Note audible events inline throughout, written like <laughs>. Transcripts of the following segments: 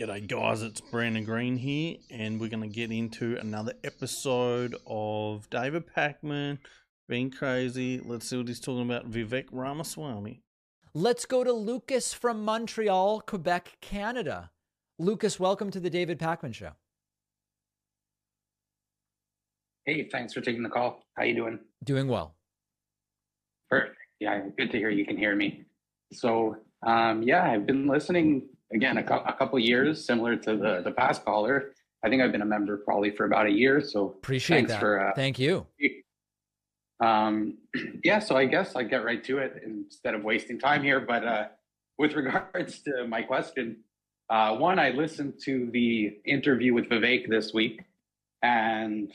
G'day, guys. It's Brandon Green here, and we're going to get into another episode of David Pakman being crazy. Let's see what he's talking about. Vivek Ramaswamy. Let's go to Lucas from Montreal, Quebec, Canada. Lucas, welcome to the David Pakman Show. Hey, thanks for taking the call. How you doing? Doing well. Perfect. Yeah, good to hear you can hear me. So, um, yeah, I've been listening again a, a couple years, similar to the the past caller. I think I've been a member probably for about a year. So appreciate thanks that. For, uh, Thank you. Um, <clears throat> yeah, so I guess I get right to it instead of wasting time here. But uh, with <laughs> regards to my question, uh, one, I listened to the interview with Vivek this week, and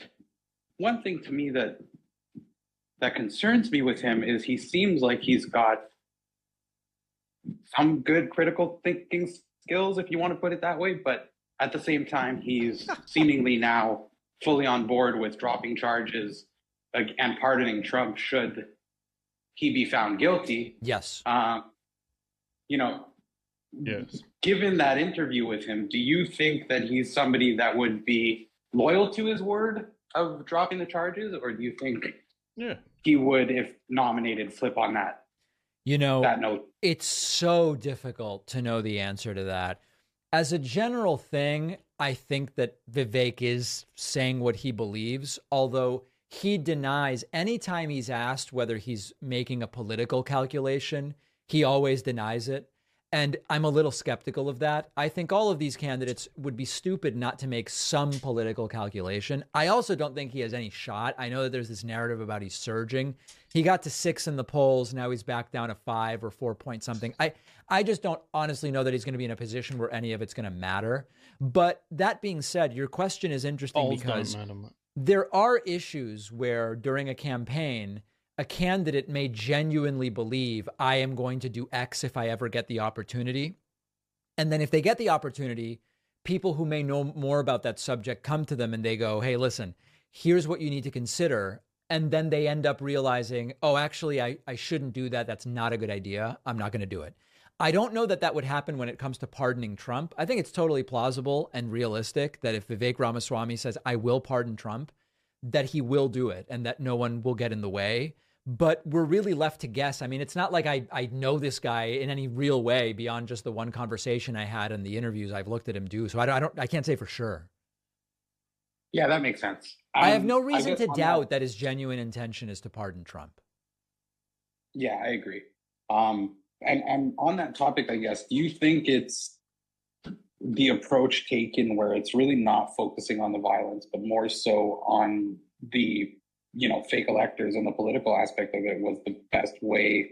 one thing to me that that concerns me with him is he seems like he's got some good critical thinking skills, if you want to put it that way. But at the same time, he's seemingly now fully on board with dropping charges and pardoning Trump should he be found guilty. Yes. Um, you know, yes. Given that interview with him, do you think that he's somebody that would be loyal to his word of dropping the charges, or do you think yeah. he would, if nominated, flip on that? You know, that note. It's so difficult to know the answer to that. As a general thing, I think that Vivek is saying what he believes, although he denies anytime he's asked whether he's making a political calculation, he always denies it. And I'm a little skeptical of that. I think all of these candidates would be stupid not to make some political calculation. I also don't think he has any shot. I know that there's this narrative about he's surging. He got to six in the polls. Now he's back down to five or four point something. I, I just don't honestly know that he's going to be in a position where any of it's going to matter. But that being said, your question is interesting Polls because there are issues where during a campaign, a candidate may genuinely believe I am going to do X if I ever get the opportunity. And then if they get the opportunity, people who may know more about that subject come to them and they go, hey, listen, here's what you need to consider. And then they end up realizing, oh, actually, I, I shouldn't do that. That's not a good idea. I'm not going to do it. I don't know that that would happen when it comes to pardoning Trump. I think it's totally plausible and realistic that if Vivek Ramaswamy says, I will pardon Trump, that he will do it and that no one will get in the way but we're really left to guess. I mean, it's not like I, I know this guy in any real way beyond just the one conversation I had and the interviews I've looked at him do. So I don't, I, don't, I can't say for sure. Yeah, that makes sense. Um, I have no reason to doubt that. that his genuine intention is to pardon Trump. Yeah, I agree. Um, and, and on that topic, I guess, do you think it's the approach taken where it's really not focusing on the violence, but more so on the you know fake electors and the political aspect of it was the best way